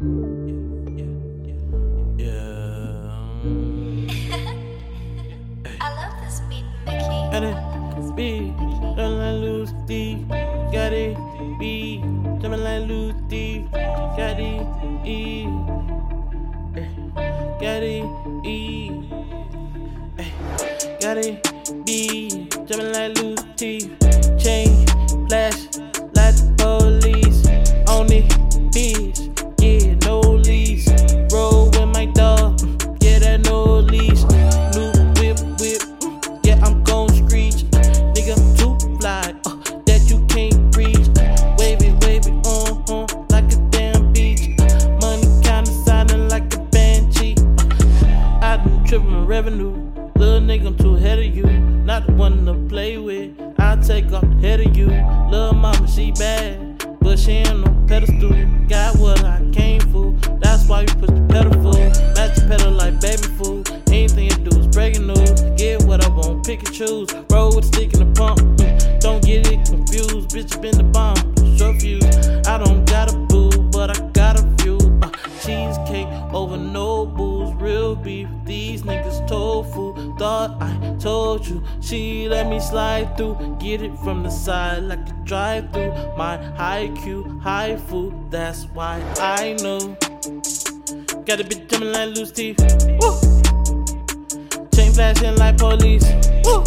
B, jumping like loose got it. B, jumping like loose got it. E, got it. E, got it. B, jumping like loose. Nigga, I'm too ahead of you. Not the one to play with. I take off the head of you. Love mama, she bad. But she ain't no pedestal. Got what I came for. That's why you push the pedal full. Match the pedal like baby food. Anything you do is breaking news. Get what I want, pick and choose. Roll with stick in the pump. Don't get it confused. Bitch, you been the bomb. Real beef. These niggas tofu. Thought I told you. She let me slide through. Get it from the side like a drive through. My high Q, high food. That's why I know. Got a bitch jumping like loose teeth. Woo! Chain flashing like police. Woo!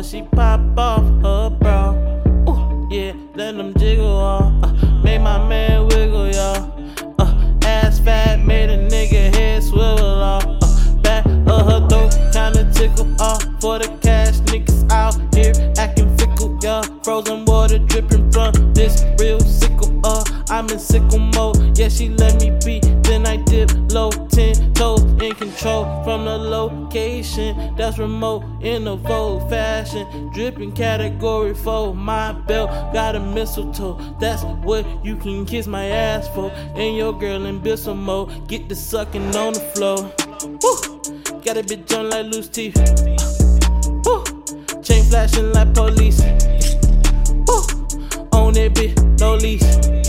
But she pop off her bra. Ooh, yeah, let them jiggle off. Uh, made my man wiggle, y'all. Uh, ass fat, made a nigga head swivel off. Uh, back of her throat, kinda tickle off for the cash. Niggas out here acting fickle, yeah. Frozen water dripping from this real sickle. Uh, I'm in sickle mode. Yeah, she let me be. Then I location. That's remote in a Vogue fashion. Dripping category four. My belt got a mistletoe. That's what you can kiss my ass for. And your girl in Bissell. Get the sucking on the floor. Got a bitch on like loose teeth. Uh, woo! Chain flashing like police. Woo! On that bitch, no leash.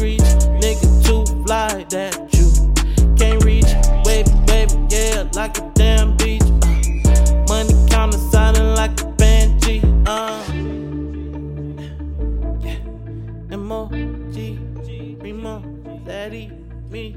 Reach. Nigga too fly that you can't reach. Wave, wave, yeah, like a damn beach. Uh, money counter sounding like a banshee. Uh, yeah, M O G, Remo, Daddy, me.